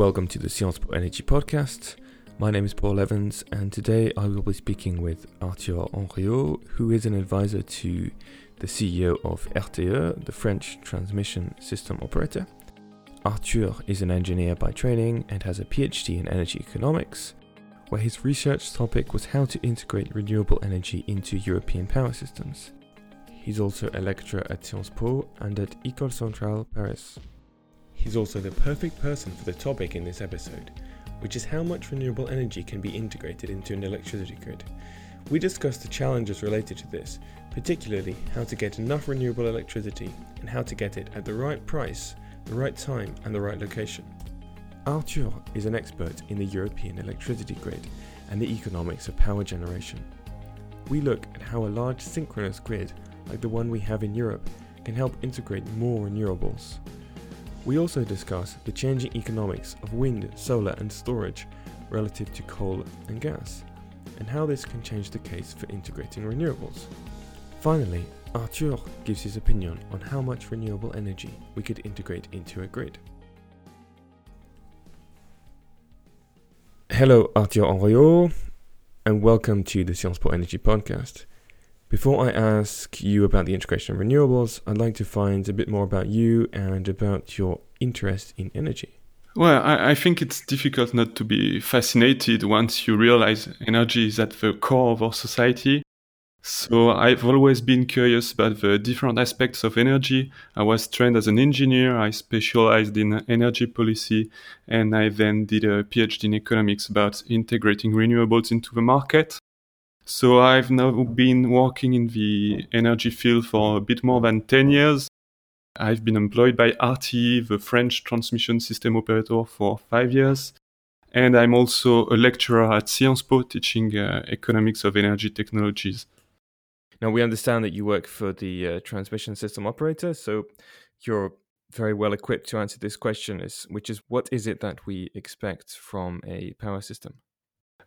Welcome to the Sciences Po Energy podcast. My name is Paul Evans, and today I will be speaking with Arthur Henriot, who is an advisor to the CEO of RTE, the French transmission system operator. Arthur is an engineer by training and has a PhD in energy economics, where his research topic was how to integrate renewable energy into European power systems. He's also a lecturer at Sciences Po and at École Centrale Paris. He's also the perfect person for the topic in this episode, which is how much renewable energy can be integrated into an electricity grid. We discuss the challenges related to this, particularly how to get enough renewable electricity and how to get it at the right price, the right time, and the right location. Arthur is an expert in the European electricity grid and the economics of power generation. We look at how a large synchronous grid, like the one we have in Europe, can help integrate more renewables. We also discuss the changing economics of wind, solar, and storage relative to coal and gas, and how this can change the case for integrating renewables. Finally, Arthur gives his opinion on how much renewable energy we could integrate into a grid. Hello, Arthur Henriot, and welcome to the Sciences Po Energy podcast. Before I ask you about the integration of renewables, I'd like to find a bit more about you and about your interest in energy. Well, I, I, think it's difficult not to be fascinated once you realize energy is at the core of our society. So I've always been curious about the different aspects of energy. I was trained as an engineer. I specialized in energy policy and I then did a PhD in economics about integrating renewables into the market. So I've now been working in the energy field for a bit more than 10 years. I've been employed by RTE, the French transmission system operator, for five years. And I'm also a lecturer at Sciences Po teaching uh, economics of energy technologies. Now, we understand that you work for the uh, transmission system operator, so you're very well equipped to answer this question, which is what is it that we expect from a power system?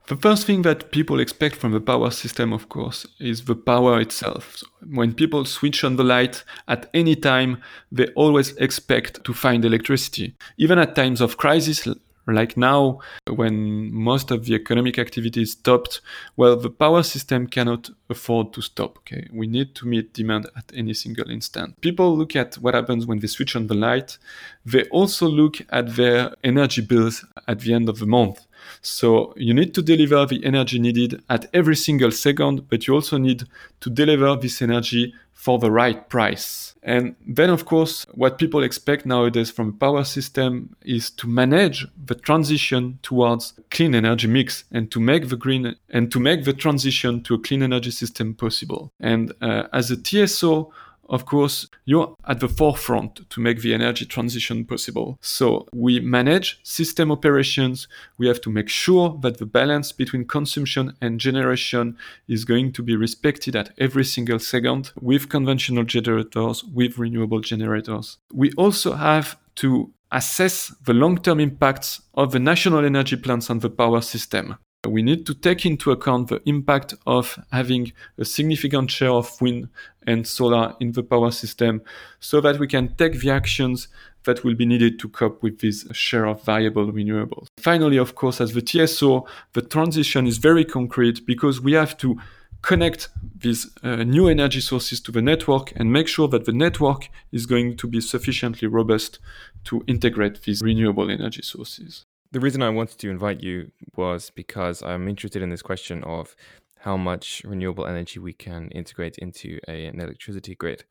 The first thing that people expect from the power system, of course, is the power itself. So when people switch on the light at any time, they always expect to find electricity. Even at times of crisis, like now, when most of the economic activity is stopped, well, the power system cannot afford to stop. Okay, we need to meet demand at any single instant. People look at what happens when they switch on the light. They also look at their energy bills at the end of the month. So you need to deliver the energy needed at every single second, but you also need to deliver this energy for the right price. And then, of course, what people expect nowadays from a power system is to manage the transition towards clean energy mix and to make the green and to make the transition to a clean energy system possible. And uh, as a TSO, of course, you're at the forefront to make the energy transition possible. So we manage system operations. We have to make sure that the balance between consumption and generation is going to be respected at every single second with conventional generators, with renewable generators. We also have to assess the long-term impacts of the national energy plans on the power system we need to take into account the impact of having a significant share of wind and solar in the power system so that we can take the actions that will be needed to cope with this share of variable renewables. Finally, of course, as the TSO, the transition is very concrete because we have to connect these uh, new energy sources to the network and make sure that the network is going to be sufficiently robust to integrate these renewable energy sources. The reason I wanted to invite you was because I'm interested in this question of how much renewable energy we can integrate into a, an electricity grid.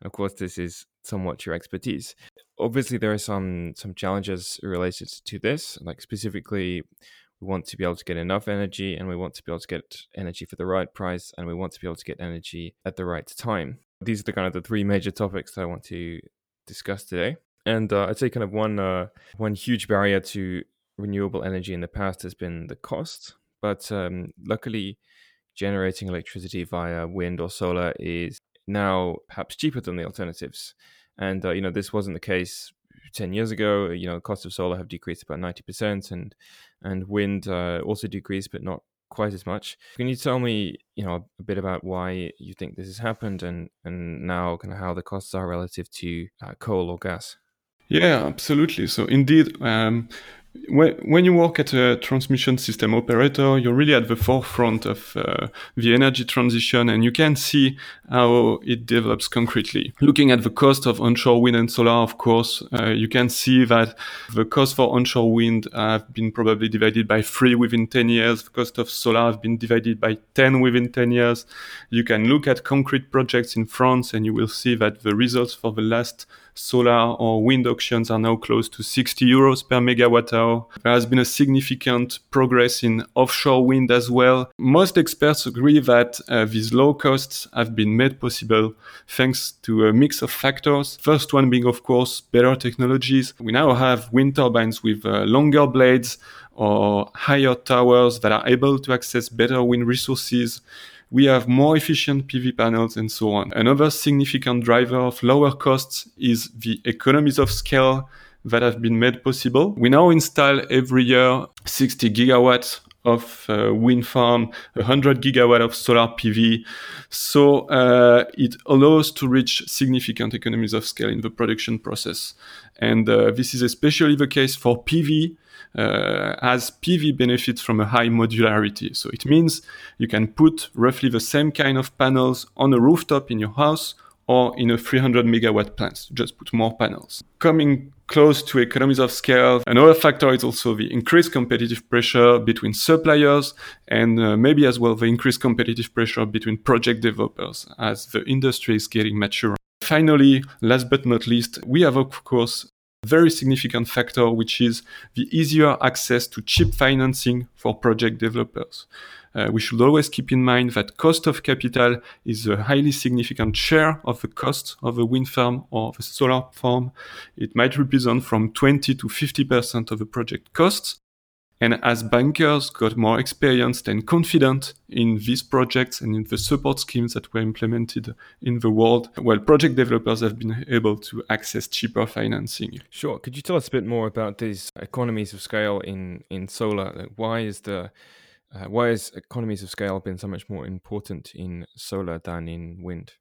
And of course, this is somewhat your expertise. Obviously, there are some some challenges related to this. Like specifically, we want to be able to get enough energy, and we want to be able to get energy for the right price, and we want to be able to get energy at the right time. These are the kind of the three major topics that I want to discuss today. And uh, I'd say kind of one uh, one huge barrier to renewable energy in the past has been the cost, but um, luckily, generating electricity via wind or solar is now perhaps cheaper than the alternatives. And uh, you know this wasn't the case ten years ago. You know, the cost of solar have decreased about ninety percent, and and wind uh, also decreased, but not quite as much. Can you tell me, you know, a bit about why you think this has happened, and and now kind of how the costs are relative to uh, coal or gas? Yeah, absolutely. So indeed, um, when you work at a transmission system operator, you're really at the forefront of uh, the energy transition and you can see how it develops concretely. Looking at the cost of onshore wind and solar, of course, uh, you can see that the cost for onshore wind have been probably divided by three within 10 years. The cost of solar have been divided by 10 within 10 years. You can look at concrete projects in France and you will see that the results for the last solar or wind auctions are now close to 60 euros per megawatt hour. There has been a significant progress in offshore wind as well. Most experts agree that uh, these low costs have been made possible thanks to a mix of factors. First one being, of course, better technologies. We now have wind turbines with uh, longer blades or higher towers that are able to access better wind resources we have more efficient PV panels and so on. Another significant driver of lower costs is the economies of scale that have been made possible. We now install every year 60 gigawatts of uh, wind farm, 100 gigawatt of solar PV. So uh, it allows to reach significant economies of scale in the production process. And uh, this is especially the case for PV uh, as PV benefits from a high modularity. So it means you can put roughly the same kind of panels on a rooftop in your house or in a 300 megawatt plant. Just put more panels. Coming close to economies of scale, another factor is also the increased competitive pressure between suppliers and uh, maybe as well the increased competitive pressure between project developers as the industry is getting mature. Finally, last but not least, we have of course very significant factor, which is the easier access to cheap financing for project developers. Uh, we should always keep in mind that cost of capital is a highly significant share of the cost of a wind farm or a solar farm. It might represent from 20 to 50% of the project costs. And as bankers got more experienced and confident in these projects and in the support schemes that were implemented in the world, well, project developers have been able to access cheaper financing. Sure. Could you tell us a bit more about these economies of scale in, in solar? Why is the uh, why has economies of scale been so much more important in solar than in wind?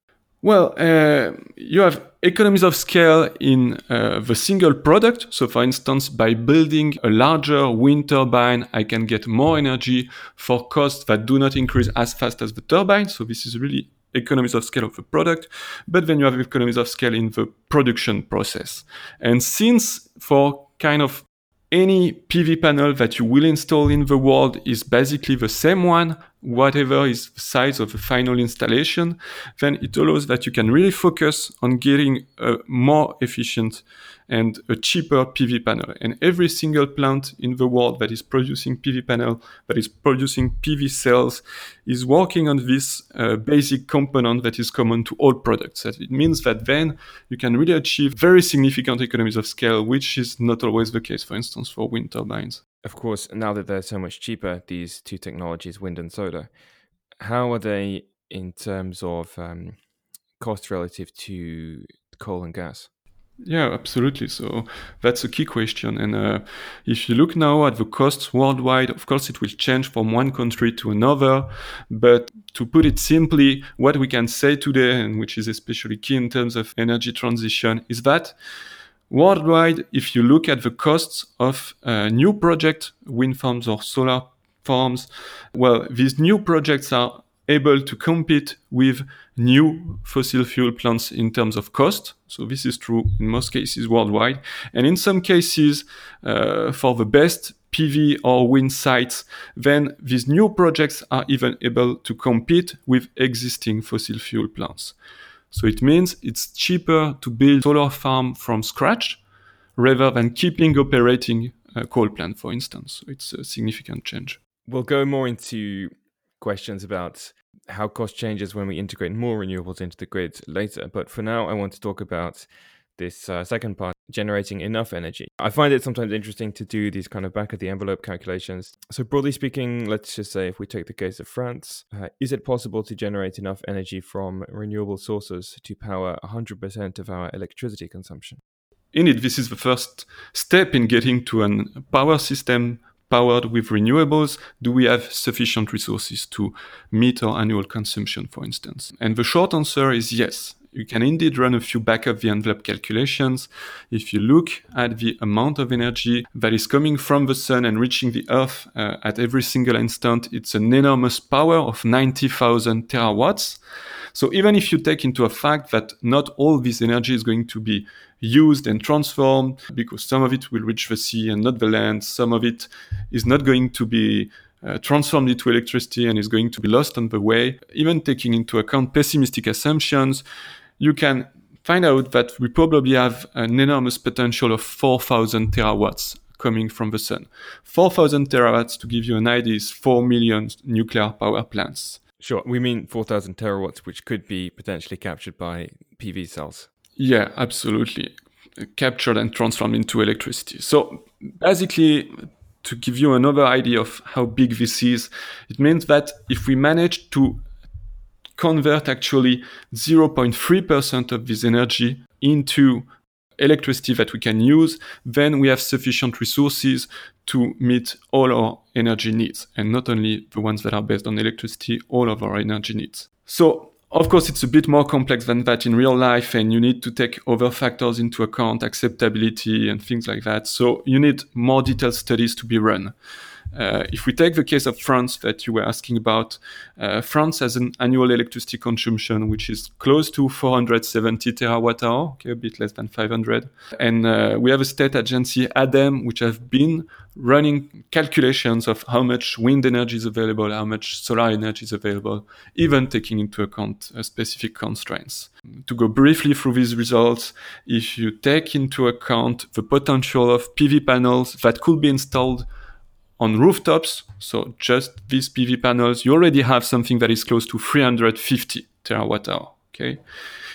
Well, uh, you have economies of scale in uh, the single product. So, for instance, by building a larger wind turbine, I can get more energy for costs that do not increase as fast as the turbine. So, this is really economies of scale of the product. But then you have economies of scale in the production process. And since for kind of any PV panel that you will install in the world is basically the same one, whatever is the size of the final installation, then it allows that you can really focus on getting a more efficient and a cheaper PV panel. And every single plant in the world that is producing PV panel, that is producing PV cells, is working on this uh, basic component that is common to all products. That It means that then you can really achieve very significant economies of scale, which is not always the case, for instance, for wind turbines. Of course, now that they're so much cheaper, these two technologies, wind and solar, how are they in terms of um, cost relative to coal and gas? Yeah, absolutely. So that's a key question. And uh, if you look now at the costs worldwide, of course, it will change from one country to another. But to put it simply, what we can say today, and which is especially key in terms of energy transition, is that worldwide, if you look at the costs of uh, new project, wind farms or solar farms, well, these new projects are able to compete with new fossil fuel plants in terms of cost. So this is true in most cases worldwide. And in some cases, uh, for the best PV or wind sites, then these new projects are even able to compete with existing fossil fuel plants. So it means it's cheaper to build solar farm from scratch rather than keeping operating a coal plant, for instance. So it's a significant change. We'll go more into questions about how cost changes when we integrate more renewables into the grid later. But for now, I want to talk about this uh, second part generating enough energy. I find it sometimes interesting to do these kind of back of the envelope calculations. So, broadly speaking, let's just say if we take the case of France, uh, is it possible to generate enough energy from renewable sources to power 100% of our electricity consumption? Indeed, this is the first step in getting to a power system powered with renewables? Do we have sufficient resources to meet our annual consumption, for instance? And the short answer is yes. you can indeed run a few back of the envelope calculations. If you look at the amount of energy that is coming from the sun and reaching the earth uh, at every single instant, it's an enormous power of 90,000 terawatts. So even if you take into a fact that not all this energy is going to be used and transformed because some of it will reach the sea and not the land, some of it is not going to be uh, transformed into electricity and is going to be lost on the way, even taking into account pessimistic assumptions, you can find out that we probably have an enormous potential of 4,000 terawatts coming from the sun. 4,000 terawatts, to give you an idea, is 4 million nuclear power plants. Sure, we mean 4,000 terawatts, which could be potentially captured by PV cells. Yeah, absolutely. Captured and transformed into electricity. So basically, to give you another idea of how big this is, it means that if we manage to convert actually 0.3% of this energy into electricity that we can use, then we have sufficient resources to meet all our energy needs, and not only the ones that are based on electricity, all of our energy needs. So of course, it's a bit more complex than that in real life, and you need to take other factors into account, acceptability and things like that. So you need more detailed studies to be run. Uh, if we take the case of France that you were asking about, uh, France has an annual electricity consumption which is close to 470 terawatt hour, okay, a bit less than 500. And uh, we have a state agency, ADEME, which have been running calculations of how much wind energy is available, how much solar energy is available, even taking into account uh, specific constraints. To go briefly through these results, if you take into account the potential of PV panels that could be installed on rooftops, so just these PV panels, you already have something that is close to 350 terawatt hour. Okay,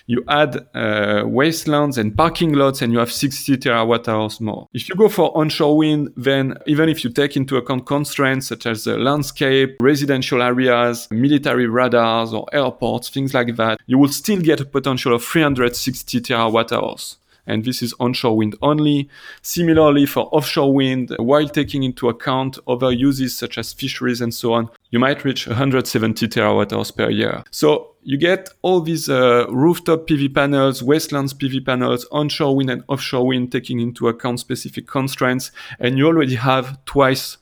you add uh, wastelands and parking lots, and you have 60 terawatt hours more. If you go for onshore wind, then even if you take into account constraints such as the landscape, residential areas, military radars, or airports, things like that, you will still get a potential of 360 terawatt hours and this is onshore wind only. Similarly, for offshore wind, while taking into account other uses such as fisheries and so on, you might reach 170 terawatt hours per year. So you get all these uh, rooftop PV panels, wastelands PV panels, onshore wind and offshore wind taking into account specific constraints, and you already have twice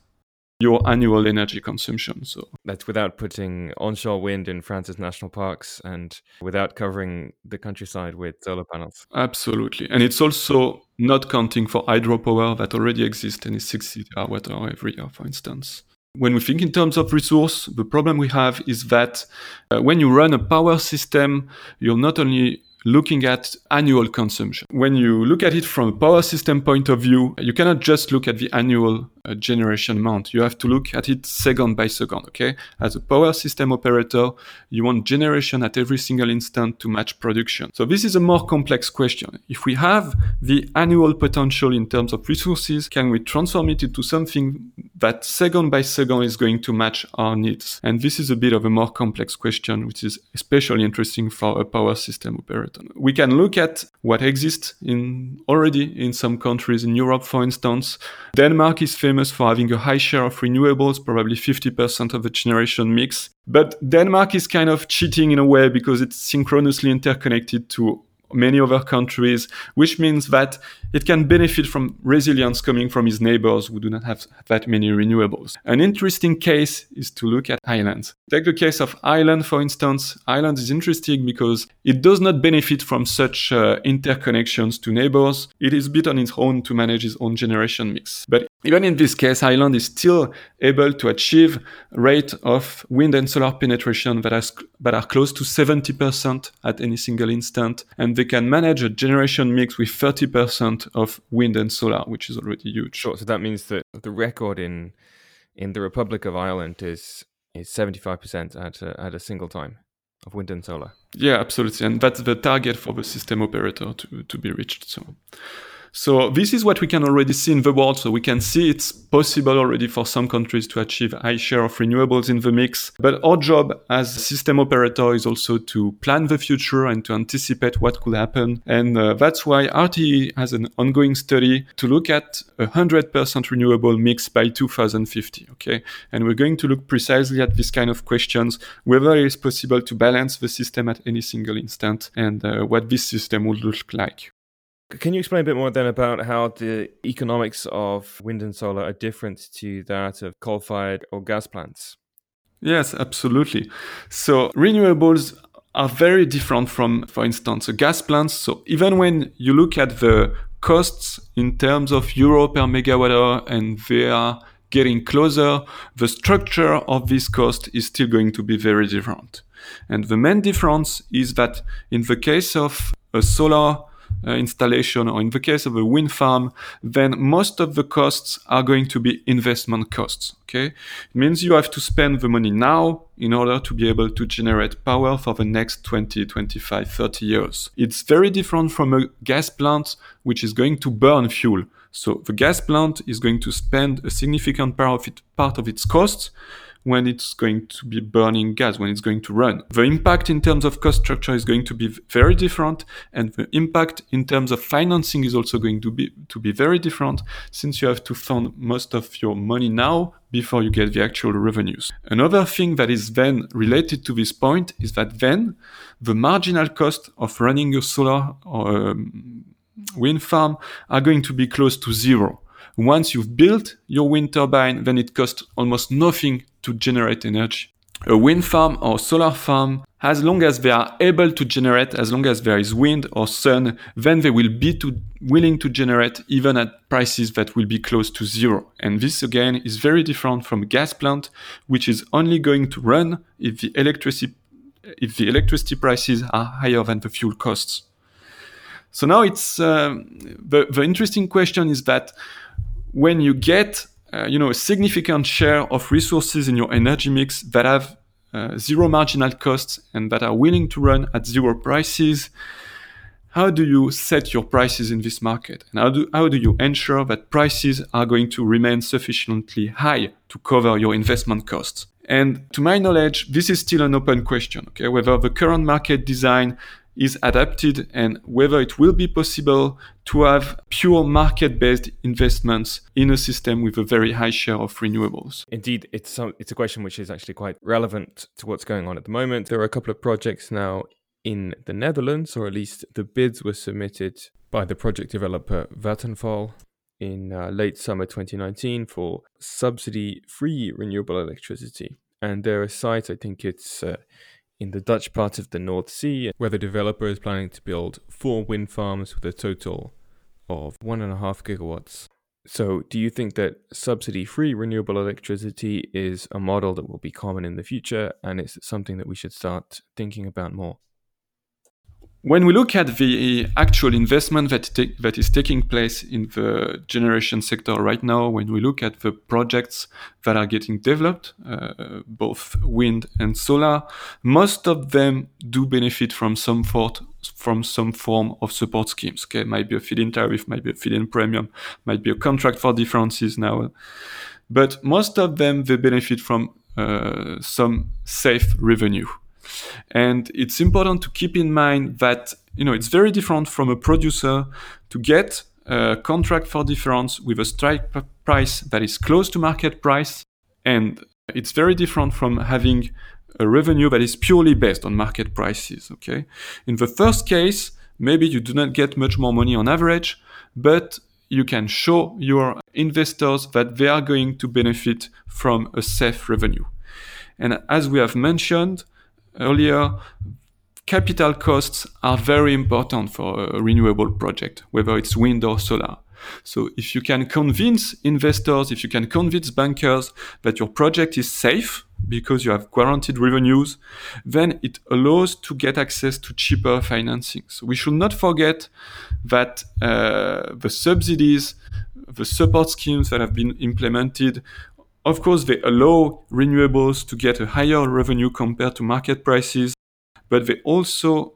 your annual energy consumption. So that's without putting onshore wind in France's national parks and without covering the countryside with solar panels. Absolutely. And it's also not counting for hydropower that already exists and is 60 terawatt hour every year, for instance. When we think in terms of resource, the problem we have is that uh, when you run a power system, you're not only looking at annual consumption. When you look at it from a power system point of view, you cannot just look at the annual uh, generation amount. You have to look at it second by second, okay? As a power system operator, you want generation at every single instant to match production. So this is a more complex question. If we have the annual potential in terms of resources, can we transform it into something that second by second is going to match our needs? And this is a bit of a more complex question, which is especially interesting for a power system operator. We can look at what exists in already in some countries in Europe, for instance. Denmark is famous famous for having a high share of renewables, probably 50% of the generation mix. But Denmark is kind of cheating in a way because it's synchronously interconnected to many other countries, which means that it can benefit from resilience coming from its neighbors who do not have that many renewables. An interesting case is to look at Ireland. Take the case of Ireland, for instance. Ireland is interesting because it does not benefit from such uh, interconnections to neighbors. It is bit on its own to manage its own generation mix. But even in this case, Ireland is still able to achieve rate of wind and solar penetration that, has, that are close to 70% at any single instant. And they can manage a generation mix with 30% of wind and solar, which is already huge. Sure. So that means that the record in in the Republic of Ireland is is 75% at a, at a single time of wind and solar. Yeah, absolutely. And that's the target for the system operator to, to be reached. So So this is what we can already see in the world. So we can see it's possible already for some countries to achieve high share of renewables in the mix. But our job as system operator is also to plan the future and to anticipate what could happen. And uh, that's why RTE has an ongoing study to look at a 100% renewable mix by 2050. Okay. And we're going to look precisely at this kind of questions, whether it is possible to balance the system at any single instant and uh, what this system would look like. Can you explain a bit more then about how the economics of wind and solar are different to that of coal fired or gas plants? Yes, absolutely. So, renewables are very different from, for instance, a gas plants. So, even when you look at the costs in terms of euro per megawatt hour and they are getting closer, the structure of this cost is still going to be very different. And the main difference is that in the case of a solar Uh, installation, or in the case of a wind farm, then most of the costs are going to be investment costs. Okay, it means you have to spend the money now in order to be able to generate power for the next 20, 25, 30 years. It's very different from a gas plant, which is going to burn fuel. So the gas plant is going to spend a significant part of, it, part of its costs when it's going to be burning gas, when it's going to run. The impact in terms of cost structure is going to be very different, and the impact in terms of financing is also going to be to be very different, since you have to fund most of your money now before you get the actual revenues. Another thing that is then related to this point is that then the marginal cost of running your solar or um, wind farm are going to be close to zero. Once you've built your wind turbine, then it costs almost nothing to generate energy. A wind farm or solar farm, as long as they are able to generate, as long as there is wind or sun, then they will be to, willing to generate even at prices that will be close to zero. And this again is very different from a gas plant, which is only going to run if the electricity if the electricity prices are higher than the fuel costs. So now it's uh, the, the interesting question is that when you get uh, you know a significant share of resources in your energy mix that have uh, zero marginal costs and that are willing to run at zero prices how do you set your prices in this market? And how do, how do you ensure that prices are going to remain sufficiently high to cover your investment costs? And to my knowledge this is still an open question okay? Whether the current market design is adapted and whether it will be possible to have pure market based investments in a system with a very high share of renewables. Indeed, it's, it's a question which is actually quite relevant to what's going on at the moment. There are a couple of projects now in the Netherlands, or at least the bids were submitted by the project developer Vattenfall in uh, late summer 2019 for subsidy free renewable electricity. And there are sites, I think it's. Uh, in the Dutch part of the North Sea, where the developer is planning to build four wind farms with a total of one and a half gigawatts. So, do you think that subsidy free renewable electricity is a model that will be common in the future and it's something that we should start thinking about more? When we look at the actual investment that, that is taking place in the generation sector right now, when we look at the projects that are getting developed, uh, both wind and solar, most of them do benefit from some fort, from some form of support schemes. Okay, might be a feed-in tariff, might be a feed-in premium, might be a contract for differences now, but most of them they benefit from uh, some safe revenue. And it's important to keep in mind that you know it's very different from a producer to get a contract for difference with a strike price that is close to market price, and it's very different from having a revenue that is purely based on market prices. Okay, in the first case, maybe you do not get much more money on average, but you can show your investors that they are going to benefit from a safe revenue. And as we have mentioned, earlier, capital costs are very important for a renewable project, whether it's wind or solar. So if you can convince investors, if you can convince bankers that your project is safe because you have guaranteed revenues, then it allows to get access to cheaper financing. So we should not forget that uh, the subsidies, the support schemes that have been implemented of course, they allow renewables to get a higher revenue compared to market prices, but they also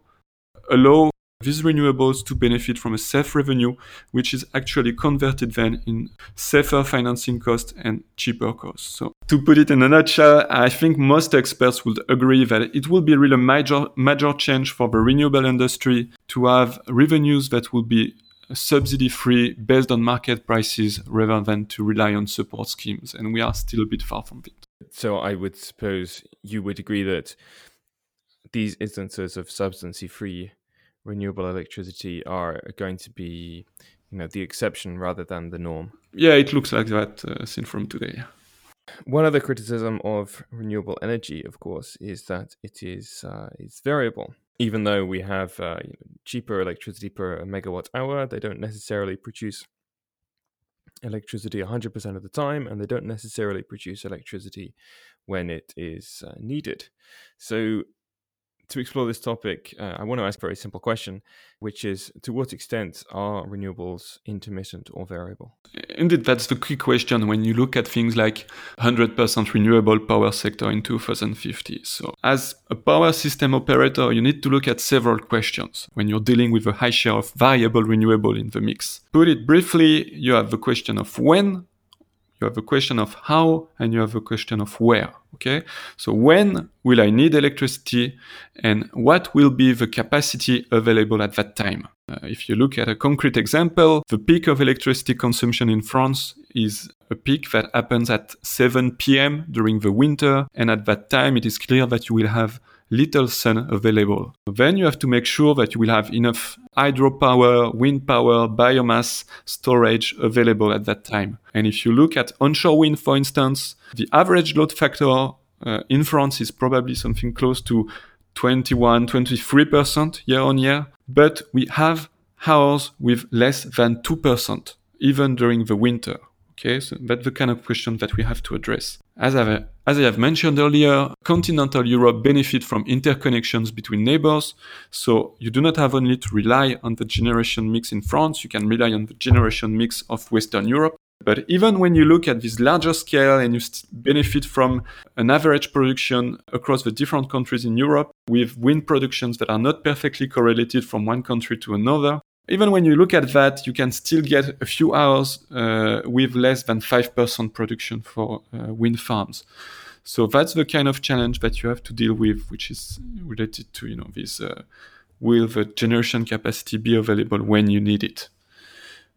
allow these renewables to benefit from a safe revenue, which is actually converted then in safer financing costs and cheaper costs. So to put it in a nutshell, I think most experts would agree that it will be really a major, major change for the renewable industry to have revenues that will be subsidy free based on market prices rather than to rely on support schemes. And we are still a bit far from it. So I would suppose you would agree that these instances of subsidy free renewable electricity are going to be you know the exception rather than the norm. Yeah, it looks like that uh, seen from today. One other criticism of renewable energy, of course, is that it is uh, it's variable. Even though we have uh, cheaper electricity per megawatt hour, they don't necessarily produce electricity 100% of the time, and they don't necessarily produce electricity when it is uh, needed. So to explore this topic, uh, I want to ask a very simple question, which is to what extent are renewables intermittent or variable? Indeed, that's the key question when you look at things like 100% renewable power sector in 2050. So, as a power system operator, you need to look at several questions when you're dealing with a high share of variable renewable in the mix. Put it briefly, you have the question of when you have a question of how and you have a question of where okay? So when will i need electricity and what will be the capacity available at that time? Uh, if you look at a concrete example the peak of electricity consumption in france is a peak that happens at 7 p.m during the winter. And at that time it is clear that you will have little sun available. Then you have to make sure that you will have enough hydropower, wind power, biomass storage available at that time. And if you look at onshore wind, for instance, the average load factor uh, in France is probably something close to 21, 23% year on year. But we have hours with less than 2%, even during the winter. Okay, so that's the kind of question that we have to address. As I, as I have mentioned earlier, continental Europe benefit from interconnections between neighbors. So you do not have only to rely on the generation mix in France, you can rely on the generation mix of Western Europe. But even when you look at this larger scale and you benefit from an average production across the different countries in Europe with wind productions that are not perfectly correlated from one country to another, even when you look at that, you can still get a few hours uh, with less than 5% production for uh, wind farms. So that's the kind of challenge that you have to deal with, which is related to, you know, this uh, will the generation capacity be available when you need it?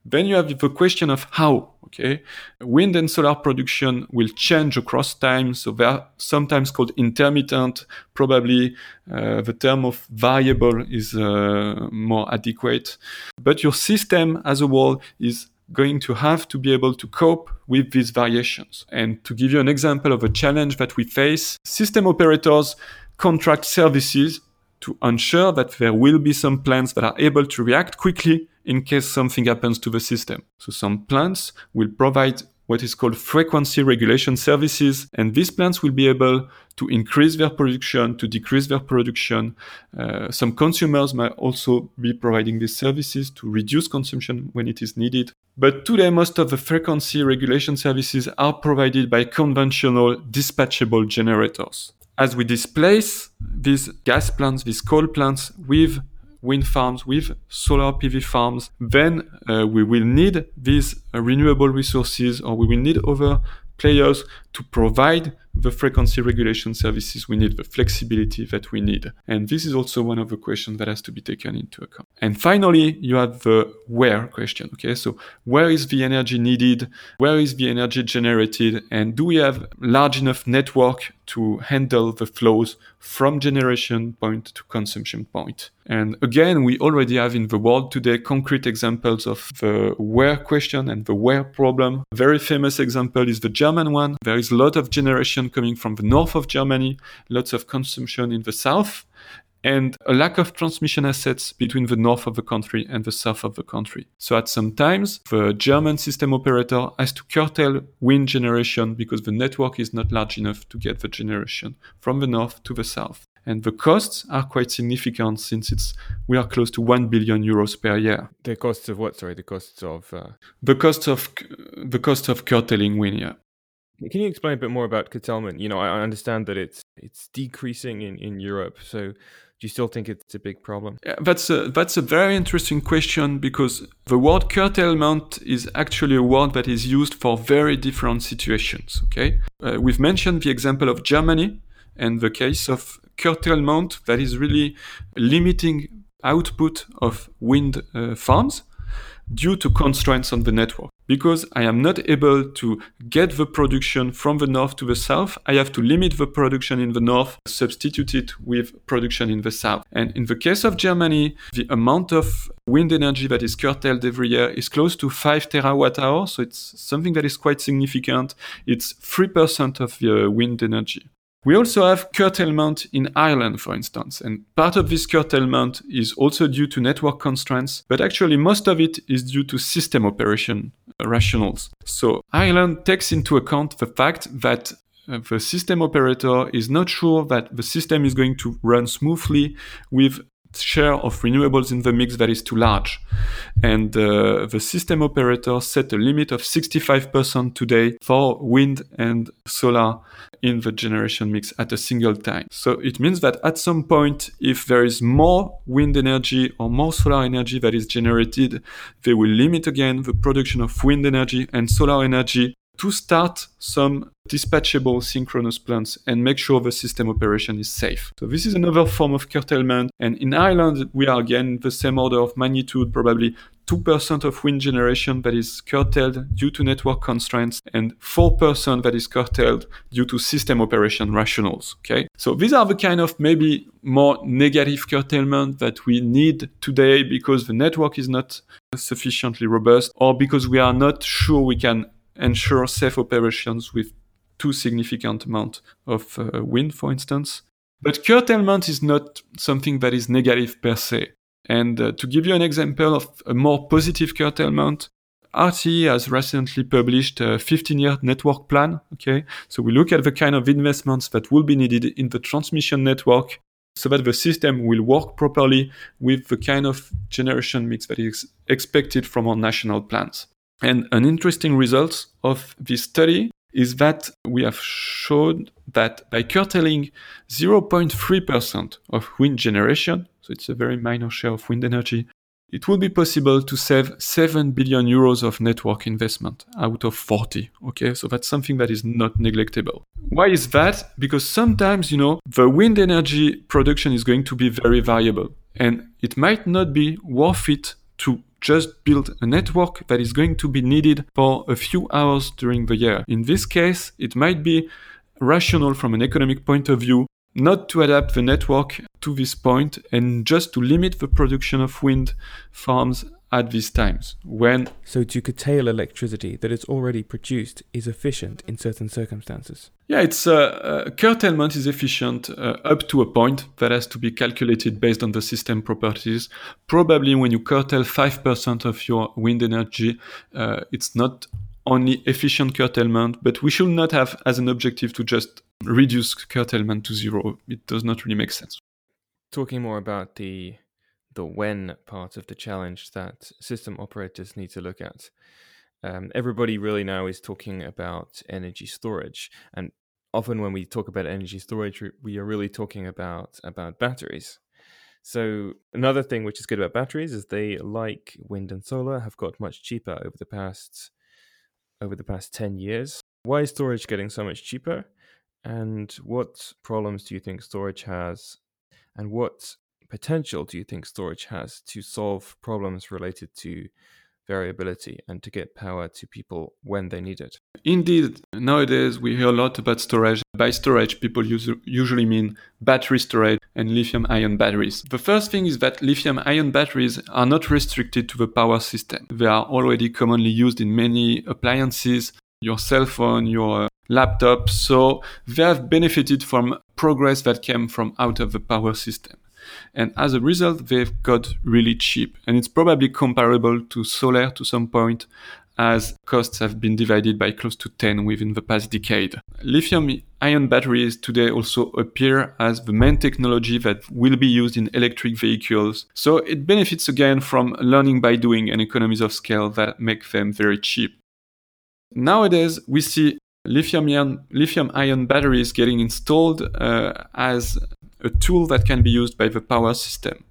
Then you have the question of how, okay? Wind and solar production will change across time. So they are sometimes called intermittent. Probably uh, the term of variable is uh, more adequate. But your system as a whole is going to have to be able to cope with these variations. And to give you an example of a challenge that we face, system operators contract services to ensure that there will be some plants that are able to react quickly in case something happens to the system. So some plants will provide what is called frequency regulation services. And these plants will be able to increase their production, to decrease their production. Uh, some consumers might also be providing these services to reduce consumption when it is needed. But today, most of the frequency regulation services are provided by conventional dispatchable generators. As we displace these gas plants, these coal plants with wind farms, with solar PV farms, then uh, we will need these uh, renewable resources or we will need other players to provide the frequency regulation services we need, the flexibility that we need. And this is also one of the questions that has to be taken into account. And finally, you have the where question. Okay, so where is the energy needed? Where is the energy generated? And do we have large enough network to handle the flows from generation point to consumption point? And again, we already have in the world today concrete examples of the where question and the where problem. A very famous example is the German one. There is a lot of generation coming from the north of Germany, lots of consumption in the south, and a lack of transmission assets between the north of the country and the south of the country. So at some times, the German system operator has to curtail wind generation because the network is not large enough to get the generation from the north to the south. And the costs are quite significant since it's we are close to 1 billion euros per year. The costs of what sorry the costs of uh... the cost of the cost of curtailing wind yeah. Can you explain a bit more about curtailment? You know i understand that it's it's decreasing in in europe so Do you still think it's a big problem? Yeah, that's a, that's a very interesting question because the word curtailment is actually a word that is used for very different situations. Okay, uh, we've mentioned the example of Germany and the case of curtailment that is really limiting output of wind uh, farms due to constraints on the network. Because I am not able to get the production from the north to the south, I have to limit the production in the north, substitute it with production in the south. And in the case of Germany, the amount of wind energy that is curtailed every year is close to 5 terawatt hours. So it's something that is quite significant. It's 3% of the wind energy. We also have curtailment in Ireland, for instance, and part of this curtailment is also due to network constraints, but actually most of it is due to system operation rationals. So Ireland takes into account the fact that uh, the system operator is not sure that the system is going to run smoothly with share of renewables in the mix that is too large. And uh, the system operator set a limit of 65% today for wind and solar in the generation mix at a single time. So it means that at some point, if there is more wind energy or more solar energy that is generated, they will limit again the production of wind energy and solar energy to start some dispatchable synchronous plants and make sure the system operation is safe. So this is another form of curtailment. And in Ireland, we are again the same order of magnitude, probably 2% of wind generation that is curtailed due to network constraints and 4% that is curtailed due to system operation rationals. Okay. So these are the kind of maybe more negative curtailment that we need today because the network is not sufficiently robust or because we are not sure we can ensure safe operations with too significant amount of uh, wind, for instance. But curtailment is not something that is negative per se. And uh, to give you an example of a more positive curtailment, RTE has recently published a 15-year network plan. Okay, so we look at the kind of investments that will be needed in the transmission network so that the system will work properly with the kind of generation mix that is expected from our national plans. And an interesting result of this study is that we have showed that by curtailing 0.3% of wind generation, so it's a very minor share of wind energy, it will be possible to save 7 billion euros of network investment out of 40. Okay, so that's something that is not neglectable. Why is that? Because sometimes, you know, the wind energy production is going to be very variable and it might not be worth it just build a network that is going to be needed for a few hours during the year. In this case, it might be rational from an economic point of view not to adapt the network to this point and just to limit the production of wind farms at these times when so to curtail electricity that is already produced is efficient in certain circumstances. Yeah it's uh, uh, curtailment is efficient uh, up to a point that has to be calculated based on the system properties. Probably when you curtail 5% of your wind energy uh, it's not only efficient curtailment but we should not have as an objective to just reduce curtailment to zero. It does not really make sense. Talking more about the the when part of the challenge that system operators need to look at. Um, everybody really now is talking about energy storage, and often when we talk about energy storage, we are really talking about about batteries. So another thing which is good about batteries is they, like wind and solar, have got much cheaper over the past over the past ten years. Why is storage getting so much cheaper? And what problems do you think storage has? And what potential do you think storage has to solve problems related to variability and to get power to people when they need it? Indeed, nowadays we hear a lot about storage. By storage, people usually mean battery storage and lithium ion batteries. The first thing is that lithium ion batteries are not restricted to the power system. They are already commonly used in many appliances, your cell phone, your laptop, so they have benefited from progress that came from out of the power system. And as a result, they've got really cheap. And it's probably comparable to solar to some point as costs have been divided by close to 10 within the past decade. Lithium ion batteries today also appear as the main technology that will be used in electric vehicles. So it benefits again from learning by doing and economies of scale that make them very cheap. Nowadays, we see lithium ion, lithium ion batteries getting installed uh, as a tool that can be used by the power system.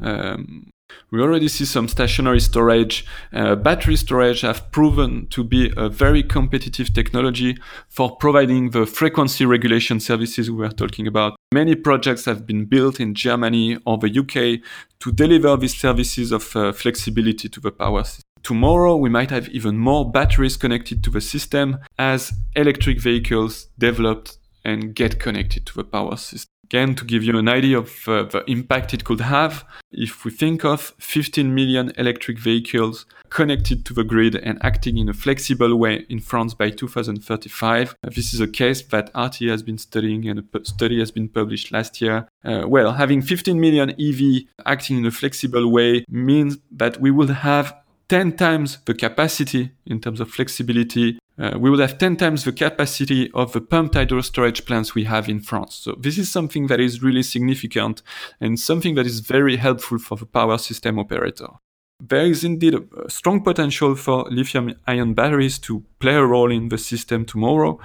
Um, we already see some stationary storage. Uh, battery storage have proven to be a very competitive technology for providing the frequency regulation services we are talking about. Many projects have been built in Germany or the UK to deliver these services of uh, flexibility to the power system. Tomorrow, we might have even more batteries connected to the system as electric vehicles develop and get connected to the power system. Again, to give you an idea of uh, the impact it could have, if we think of 15 million electric vehicles connected to the grid and acting in a flexible way in France by 2035, uh, this is a case that RTE has been studying and a study has been published last year. Uh, well, having 15 million EV acting in a flexible way means that we will have 10 times the capacity in terms of flexibility uh, we will have 10 times the capacity of the pumped hydro storage plants we have in France. So this is something that is really significant and something that is very helpful for the power system operator. There is indeed a strong potential for lithium ion batteries to play a role in the system tomorrow.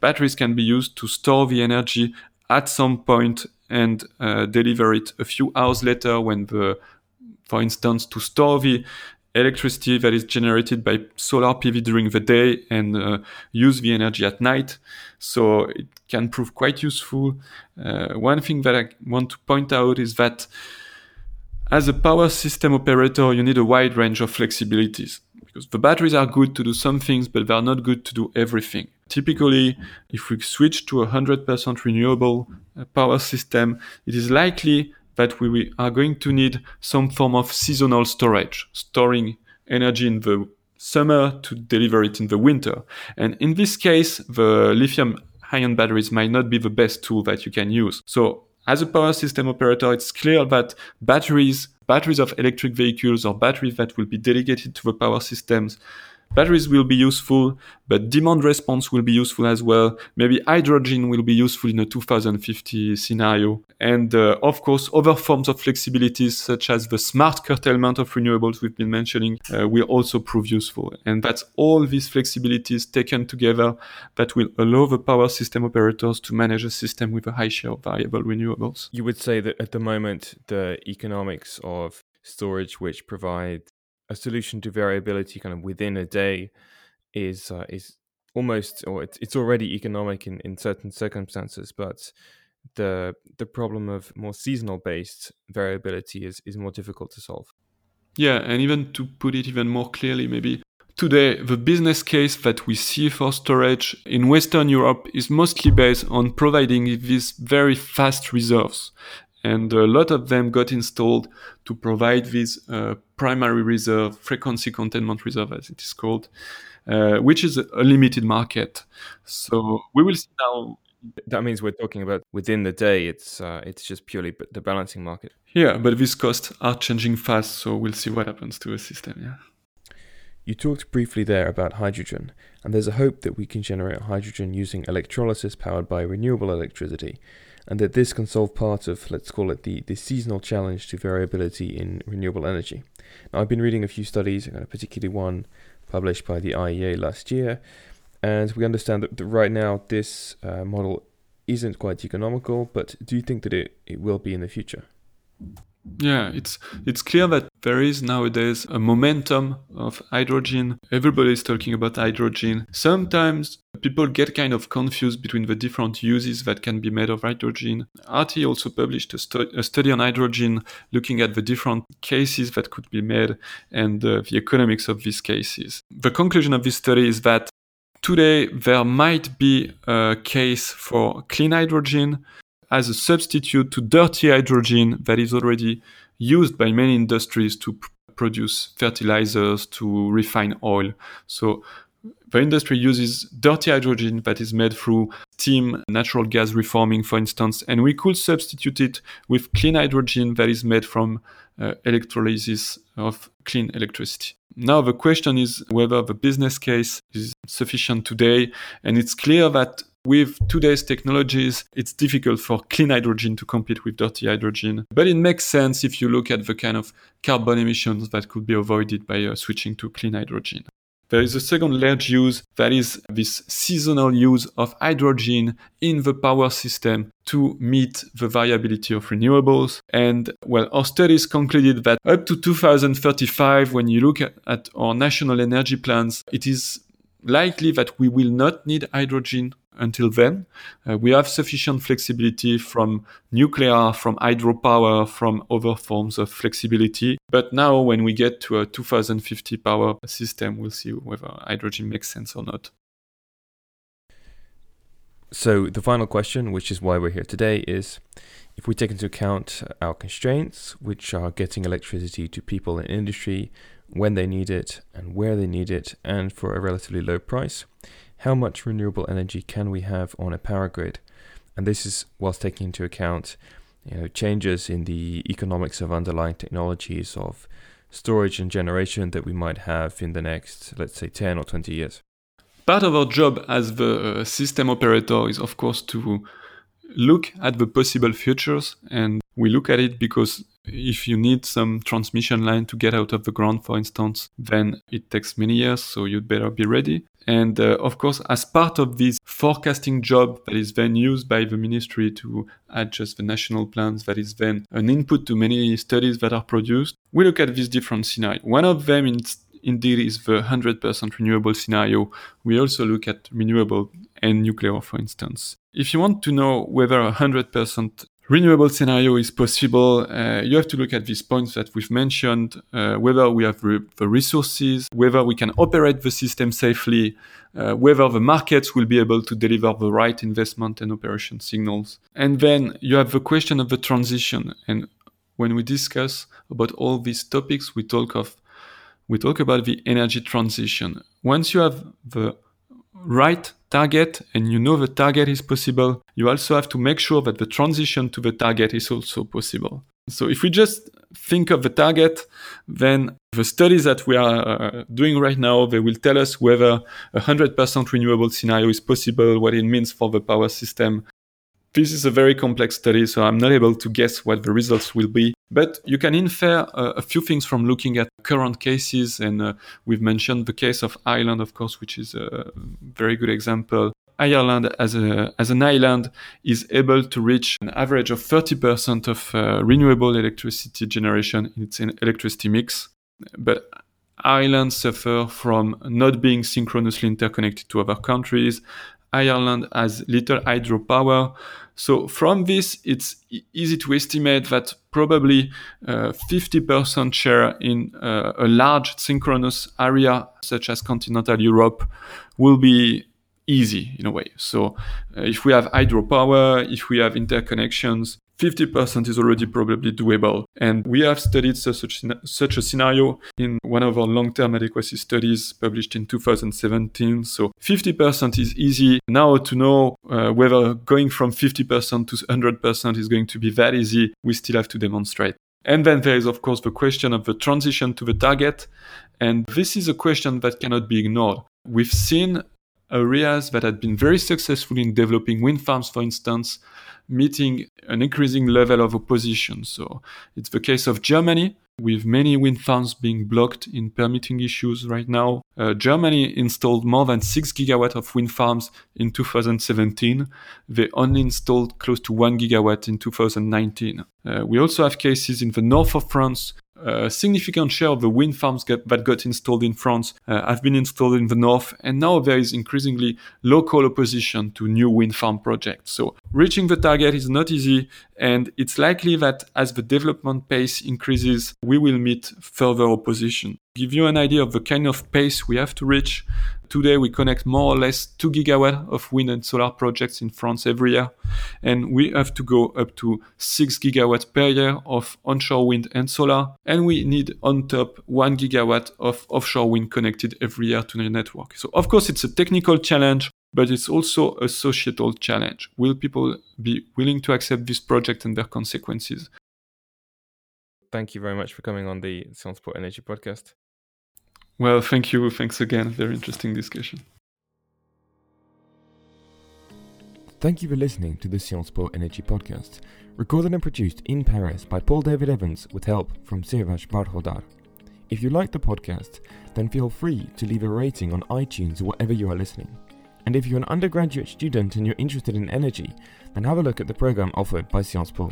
Batteries can be used to store the energy at some point and uh, deliver it a few hours later when the for instance, to store the electricity that is generated by solar PV during the day and uh, use the energy at night. So it can prove quite useful. Uh, one thing that I want to point out is that as a power system operator, you need a wide range of flexibilities because the batteries are good to do some things, but they're not good to do everything. Typically, if we switch to a 100% renewable uh, power system, it is likely that we are going to need some form of seasonal storage, storing energy in the summer to deliver it in the winter. And in this case, the lithium ion batteries might not be the best tool that you can use. So as a power system operator, it's clear that batteries, batteries of electric vehicles or batteries that will be dedicated to the power systems Batteries will be useful, but demand response will be useful as well. Maybe hydrogen will be useful in a 2050 scenario. And uh, of course, other forms of flexibilities, such as the smart curtailment of renewables we've been mentioning, uh, will also prove useful. And that's all these flexibilities taken together that will allow the power system operators to manage a system with a high share of variable renewables. You would say that at the moment, the economics of storage, which provide a solution to variability kind of within a day is uh, is almost or it's, it's already economic in, in certain circumstances but the the problem of more seasonal based variability is, is more difficult to solve. Yeah and even to put it even more clearly maybe Today, the business case that we see for storage in Western Europe is mostly based on providing these very fast reserves and a lot of them got installed to provide this uh, primary reserve, frequency containment reserve, as it is called, uh, which is a limited market. So we will see now. That means we're talking about within the day. It's uh, it's just purely the balancing market. Yeah, but these costs are changing fast, so we'll see what happens to the system. Yeah. You talked briefly there about hydrogen, and there's a hope that we can generate hydrogen using electrolysis powered by renewable electricity and that this can solve part of, let's call it, the, the seasonal challenge to variability in renewable energy. Now, I've been reading a few studies, particularly one published by the IEA last year, and we understand that, that right now this uh, model isn't quite economical, but do you think that it, it will be in the future? Yeah, it's it's clear that there is nowadays a momentum of hydrogen. Everybody is talking about hydrogen. Sometimes people get kind of confused between the different uses that can be made of hydrogen. RTE also published a, stu- a study on hydrogen looking at the different cases that could be made and uh, the economics of these cases. The conclusion of this study is that today there might be a case for clean hydrogen as a substitute to dirty hydrogen that is already used by many industries to pr- produce fertilizers, to refine oil. So the industry uses dirty hydrogen that is made through steam, natural gas reforming, for instance, and we could substitute it with clean hydrogen that is made from uh, electrolysis of clean electricity. Now, the question is whether the business case is sufficient today, and it's clear that with today's technologies, it's difficult for clean hydrogen to compete with dirty hydrogen. But it makes sense if you look at the kind of carbon emissions that could be avoided by uh, switching to clean hydrogen. There is a second large use that is this seasonal use of hydrogen in the power system to meet the viability of renewables. And well, our studies concluded that up to 2035, when you look at our national energy plans, it is likely that we will not need hydrogen until then. Uh, we have sufficient flexibility from nuclear, from hydropower, from other forms of flexibility. But now, when we get to a 2050 power system, we'll see whether hydrogen makes sense or not. So, the final question, which is why we're here today, is if we take into account our constraints, which are getting electricity to people in industry when they need it and where they need it, and for a relatively low price, how much renewable energy can we have on a power grid? And this is whilst taking into account you know, changes in the economics of underlying technologies of storage and generation that we might have in the next, let's say, 10 or 20 years. Part of our job as the uh, system operator is, of course, to look at the possible futures. And we look at it because if you need some transmission line to get out of the ground, for instance, then it takes many years. So you'd better be ready. And uh, of course, as part of this forecasting job that is then used by the ministry to adjust the national plans, that is then an input to many studies that are produced, we look at these different scenarios. One of them is indeed is the 100% renewable scenario. We also look at renewable and nuclear, for instance. If you want to know whether 100% renewable scenario is possible, uh, you have to look at these points that we've mentioned, uh, whether we have re- the resources, whether we can operate the system safely, uh, whether the markets will be able to deliver the right investment and operation signals. And then you have the question of the transition. And when we discuss about all these topics, we talk of we talk about the energy transition. Once you have the right target and you know the target is possible, you also have to make sure that the transition to the target is also possible. So if we just think of the target, then the studies that we are uh, doing right now, they will tell us whether a 100% renewable scenario is possible, what it means for the power system, this is a very complex study, so I'm not able to guess what the results will be. But you can infer uh, a few things from looking at current cases, and uh, we've mentioned the case of Ireland, of course, which is a very good example. Ireland, as, a, as an island, is able to reach an average of 30% of uh, renewable electricity generation in its electricity mix. But Ireland suffer from not being synchronously interconnected to other countries. Ireland has little hydropower. So from this, it's easy to estimate that probably uh, 50% share in uh, a large synchronous area such as continental Europe will be easy in a way. So uh, if we have hydropower, if we have interconnections, 50% is already probably doable. And we have studied such, such a scenario in one of our long term adequacy studies published in 2017. So 50% is easy. Now, to know uh, whether going from 50% to 100% is going to be that easy, we still have to demonstrate. And then there is, of course, the question of the transition to the target. And this is a question that cannot be ignored. We've seen areas that had been very successful in developing wind farms, for instance, meeting an increasing level of opposition. So it's the case of Germany, with many wind farms being blocked in permitting issues right now. Uh, Germany installed more than 6 gigawatt of wind farms in 2017. They only installed close to 1 gigawatt in 2019. Uh, we also have cases in the north of France a significant share of the wind farms get, that got installed in France uh, have been installed in the north, and now there is increasingly local opposition to new wind farm projects. So reaching the target is not easy, and it's likely that as the development pace increases, we will meet further opposition. Give you an idea of the kind of pace we have to reach. Today, we connect more or less 2 gigawatt of wind and solar projects in France every year, and we have to go up to 6 gigawatt per year of onshore wind and solar, and we need on top 1 gigawatt of offshore wind connected every year to the network. So, of course, it's a technical challenge, but it's also a societal challenge. Will people be willing to accept this project and their consequences? Thank you very much for coming on the Po Energy podcast. Well, thank you. Thanks again. Very interesting discussion. Thank you for listening to the Sciences Po Energy podcast, recorded and produced in Paris by Paul David Evans with help from Sirvaj Barhodar. If you like the podcast, then feel free to leave a rating on iTunes or wherever you are listening. And if you're an undergraduate student and you're interested in energy, then have a look at the program offered by Sciences Po.